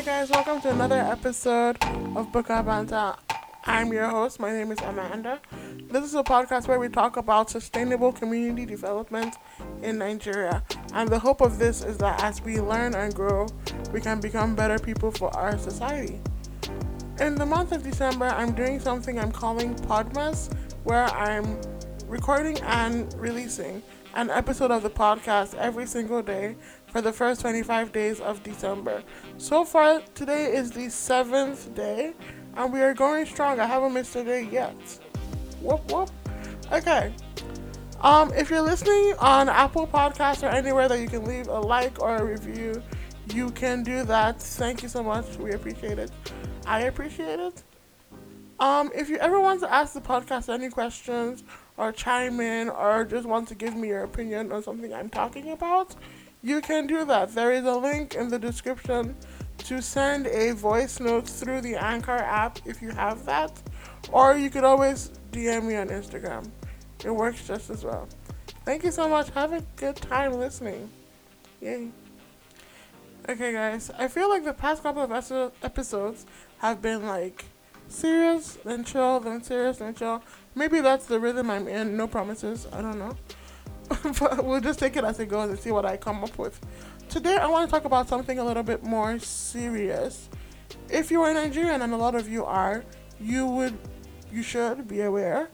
Hi guys, welcome to another episode of Banta. I'm your host. My name is Amanda. This is a podcast where we talk about sustainable community development in Nigeria. And the hope of this is that as we learn and grow, we can become better people for our society. In the month of December, I'm doing something I'm calling Podmas, where I'm recording and releasing an episode of the podcast every single day for the first 25 days of December. So far, today is the seventh day, and we are going strong. I haven't missed a day yet. Whoop whoop. Okay. Um, if you're listening on Apple Podcasts or anywhere that you can leave a like or a review, you can do that. Thank you so much. We appreciate it. I appreciate it. Um, if you ever want to ask the podcast any questions or chime in or just want to give me your opinion on something I'm talking about, you can do that. There is a link in the description to send a voice note through the Anchor app if you have that, or you could always DM me on Instagram. It works just as well. Thank you so much. Have a good time listening. Yay. Okay, guys. I feel like the past couple of episodes have been like serious, then chill, then serious, then chill. Maybe that's the rhythm I'm in. No promises. I don't know. but we'll just take it as it goes and see what I come up with. Today, I want to talk about something a little bit more serious. If you are Nigerian, and a lot of you are, you would, you should be aware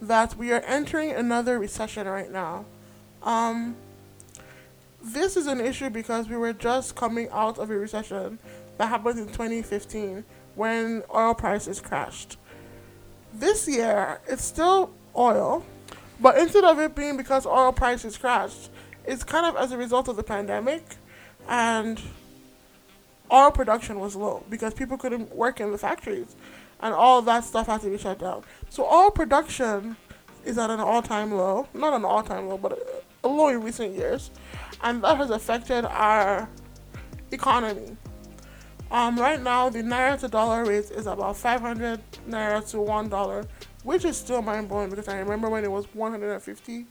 that we are entering another recession right now. Um, this is an issue because we were just coming out of a recession that happened in 2015 when oil prices crashed. This year, it's still oil, but instead of it being because oil prices crashed, it's kind of as a result of the pandemic and oil production was low because people couldn't work in the factories and all that stuff had to be shut down. So oil production is at an all-time low, not an all-time low, but a low in recent years, and that has affected our economy. Um, right now, the naira to dollar rate is about 500 naira to one dollar, which is still mind blowing because I remember when it was 150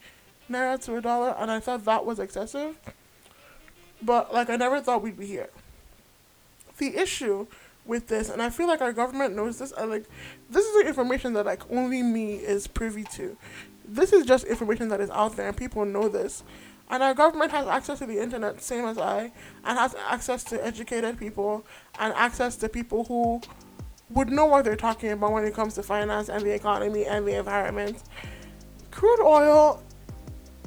naira to a dollar, and I thought that was excessive. But like, I never thought we'd be here. The issue with this, and I feel like our government knows this, and like, this is the information that like only me is privy to. This is just information that is out there, and people know this. And our government has access to the internet, same as I, and has access to educated people and access to people who would know what they're talking about when it comes to finance and the economy and the environment. Crude oil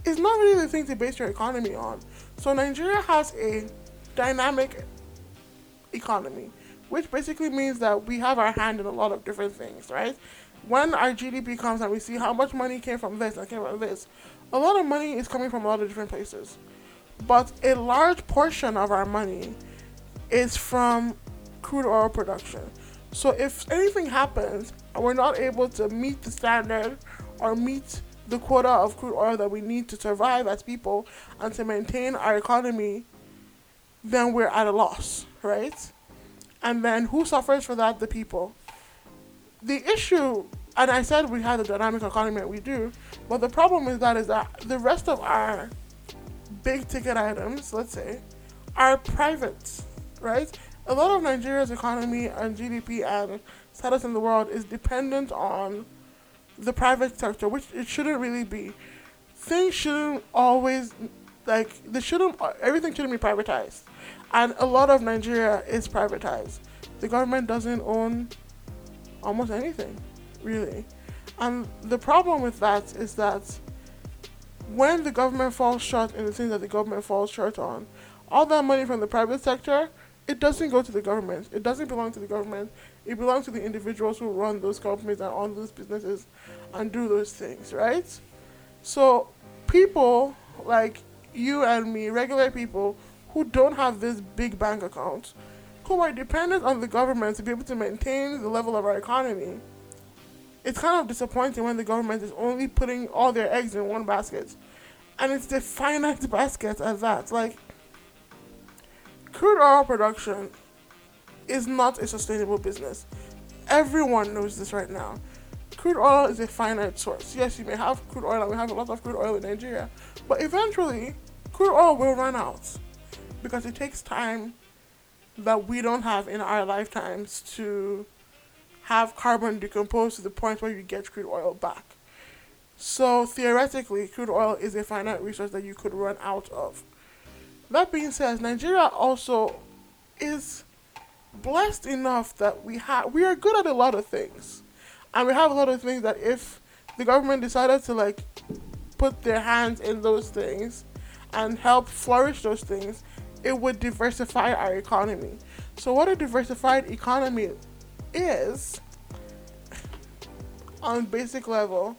is not really the thing to base your economy on. So Nigeria has a dynamic economy, which basically means that we have our hand in a lot of different things, right? When our GDP comes and we see how much money came from this and came from this, a lot of money is coming from a lot of different places. But a large portion of our money is from crude oil production. So if anything happens and we're not able to meet the standard or meet the quota of crude oil that we need to survive as people and to maintain our economy, then we're at a loss, right? And then who suffers for that? The people. The issue and I said we had a dynamic economy, and we do. But the problem with that is that the rest of our big ticket items, let's say, are private, right? A lot of Nigeria's economy and GDP and status in the world is dependent on the private sector, which it shouldn't really be. Things shouldn't always like they shouldn't everything shouldn't be privatized, and a lot of Nigeria is privatized. The government doesn't own almost anything really. And the problem with that is that when the government falls short in the things that the government falls short on, all that money from the private sector, it doesn't go to the government. It doesn't belong to the government. It belongs to the individuals who run those companies and own those businesses and do those things, right? So people like you and me, regular people who don't have this big bank account, who are dependent on the government to be able to maintain the level of our economy, it's kind of disappointing when the government is only putting all their eggs in one basket. And it's the finite basket at that. Like, crude oil production is not a sustainable business. Everyone knows this right now. Crude oil is a finite source. Yes, you may have crude oil, and we have a lot of crude oil in Nigeria, but eventually, crude oil will run out because it takes time that we don't have in our lifetimes to have carbon decompose to the point where you get crude oil back. So theoretically, crude oil is a finite resource that you could run out of. That being said, Nigeria also is blessed enough that we have we are good at a lot of things. And we have a lot of things that if the government decided to like put their hands in those things and help flourish those things, it would diversify our economy. So what a diversified economy is on basic level,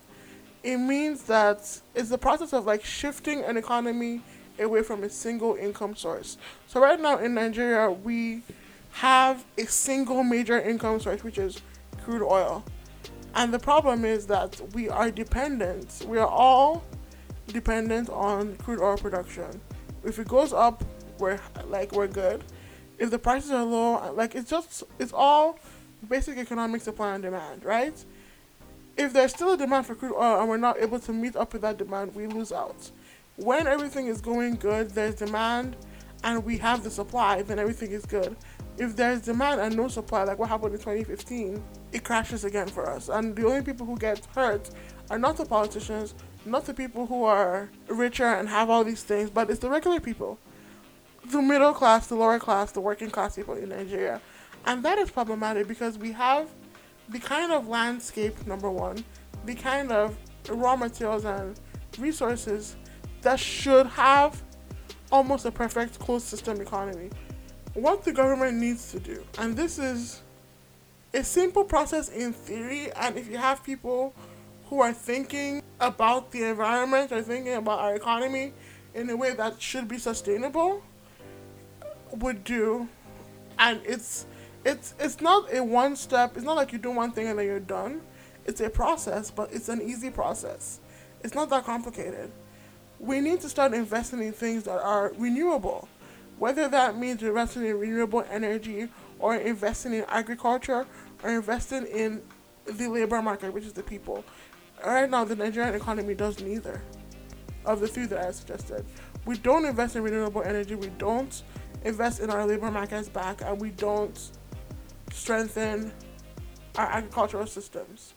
it means that it's the process of like shifting an economy away from a single income source. So right now in Nigeria, we have a single major income source, which is crude oil. And the problem is that we are dependent. We are all dependent on crude oil production. If it goes up, we're like we're good. If the prices are low, like it's just it's all basic economic supply and demand, right? If there's still a demand for crude oil and we're not able to meet up with that demand, we lose out. When everything is going good, there's demand and we have the supply, then everything is good if there's demand and no supply, like what happened in 2015, it crashes again for us. And the only people who get hurt are not the politicians, not the people who are richer and have all these things, but it's the regular people. The middle class, the lower class, the working class people in Nigeria. And that is problematic because we have the kind of landscape, number one, the kind of raw materials and resources that should have almost a perfect closed system economy what the government needs to do, and this is a simple process in theory, and if you have people who are thinking about the environment or thinking about our economy in a way that should be sustainable, would do. And it's it's it's not a one step. It's not like you do one thing and then you're done. It's a process, but it's an easy process. It's not that complicated. We need to start investing in things that are renewable whether that means investing in renewable energy or investing in agriculture or investing in the labor market, which is the people. Right now, the Nigerian economy does neither of the three that I suggested. We don't invest in renewable energy, we don't invest in our labor markets back, and we don't strengthen our agricultural systems.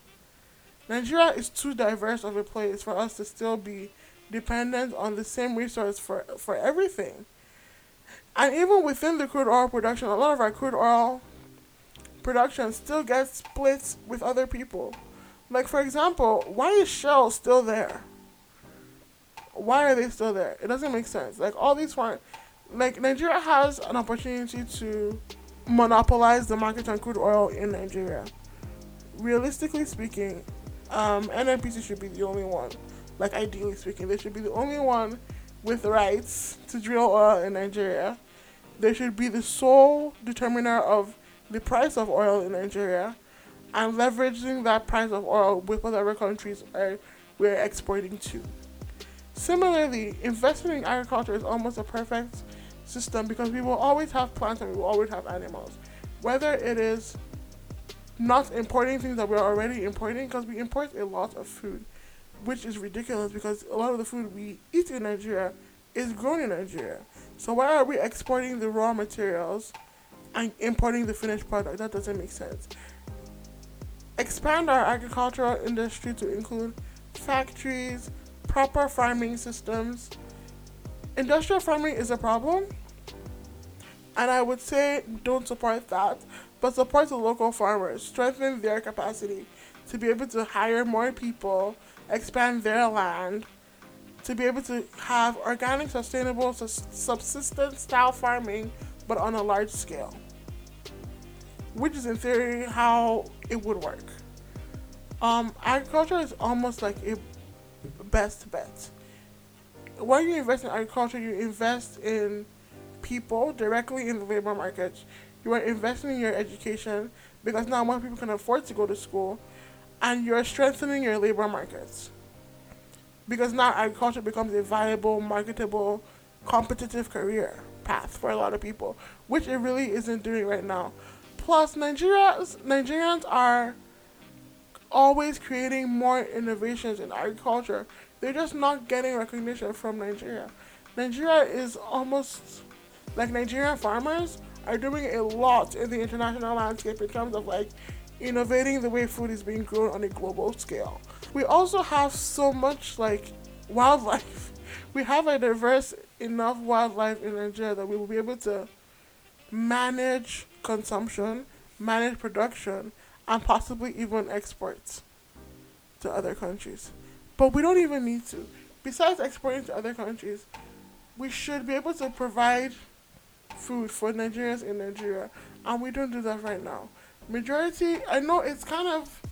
Nigeria is too diverse of a place for us to still be dependent on the same resource for, for everything. And even within the crude oil production, a lot of our crude oil production still gets split with other people. Like, for example, why is Shell still there? Why are they still there? It doesn't make sense. Like, all these foreign. Like, Nigeria has an opportunity to monopolize the market on crude oil in Nigeria. Realistically speaking, um, NNPC should be the only one. Like, ideally speaking, they should be the only one with rights to drill oil in Nigeria they should be the sole determiner of the price of oil in Nigeria and leveraging that price of oil with whatever countries are, we're exporting to. Similarly, investing in agriculture is almost a perfect system because we will always have plants and we will always have animals. Whether it is not importing things that we're already importing, because we import a lot of food, which is ridiculous because a lot of the food we eat in Nigeria is grown in Nigeria. So why are we exporting the raw materials and importing the finished product? That doesn't make sense. Expand our agricultural industry to include factories, proper farming systems. Industrial farming is a problem, and I would say don't support that, but support the local farmers, strengthen their capacity to be able to hire more people, expand their land, to be able to have organic, sustainable, subsistence style farming, but on a large scale. Which is, in theory, how it would work. Um, agriculture is almost like a best bet. When you invest in agriculture, you invest in people directly in the labor market. You are investing in your education because now more people can afford to go to school, and you're strengthening your labor markets because now agriculture becomes a viable, marketable, competitive career path for a lot of people, which it really isn't doing right now. Plus, Nigerians Nigerians are always creating more innovations in agriculture. They're just not getting recognition from Nigeria. Nigeria is almost like Nigerian farmers are doing a lot in the international landscape in terms of like innovating the way food is being grown on a global scale. We also have so much like wildlife. We have a diverse enough wildlife in Nigeria that we will be able to manage consumption, manage production, and possibly even exports to other countries. But we don't even need to. Besides exporting to other countries, we should be able to provide food for Nigerians in Nigeria, and we don't do that right now. Majority, I know it's kind of.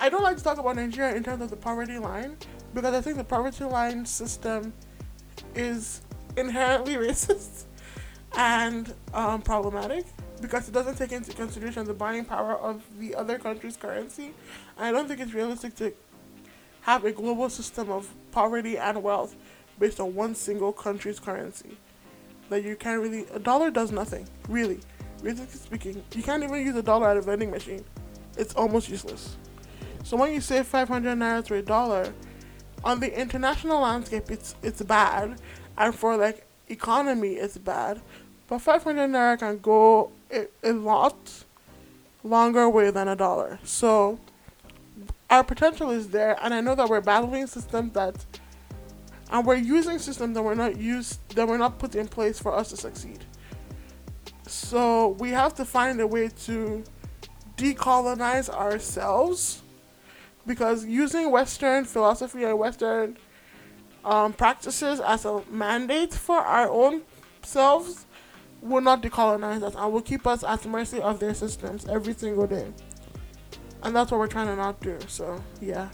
I don't like to talk about Nigeria in terms of the poverty line because I think the poverty line system is inherently racist and um, problematic because it doesn't take into consideration the buying power of the other country's currency. I don't think it's realistic to have a global system of poverty and wealth based on one single country's currency. That you can't really, a dollar does nothing, really. Realistically speaking, you can't even use a dollar at a vending machine. It's almost useless. So when you save 500 naira to a dollar, on the international landscape, it's it's bad, and for like economy, it's bad. But 500 naira can go a, a lot longer way than a dollar. So our potential is there, and I know that we're battling systems that, and we're using systems that we're not used, that we're not put in place for us to succeed. So we have to find a way to decolonize ourselves because using Western philosophy and Western um, practices as a mandate for our own selves will not decolonize us and will keep us at the mercy of their systems every single day. And that's what we're trying to not do. So, yeah.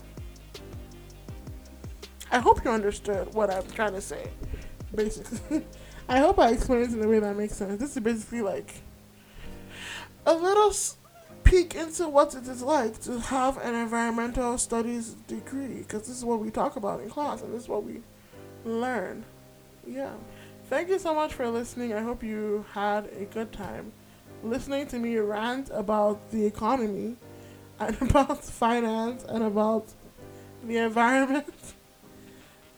I hope you understood what I'm trying to say, basically. I hope I explained it in a way that makes sense. This is basically like a little peek into what it is like to have an environmental studies degree because this is what we talk about in class and this is what we learn. Yeah. Thank you so much for listening. I hope you had a good time listening to me rant about the economy and about finance and about the environment.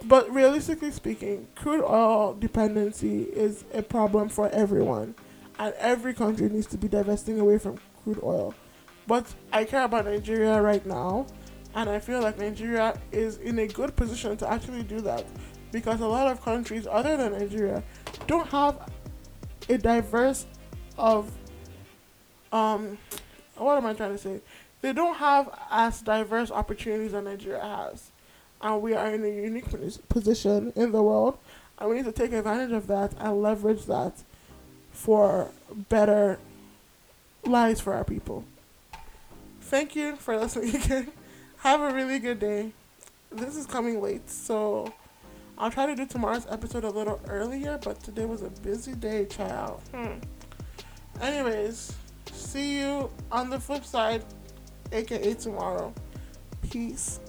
But realistically speaking, crude oil dependency is a problem for everyone, and every country needs to be divesting away from crude oil. But I care about Nigeria right now, and I feel like Nigeria is in a good position to actually do that because a lot of countries other than Nigeria don't have a diverse of um what am I trying to say? They don't have as diverse opportunities as Nigeria has. And we are in a unique position in the world, and we need to take advantage of that and leverage that for better lives for our people. Thank you for listening again. Have a really good day. This is coming late, so I'll try to do tomorrow's episode a little earlier, but today was a busy day, child. Hmm. Anyways, see you on the flip side, aka tomorrow. Peace.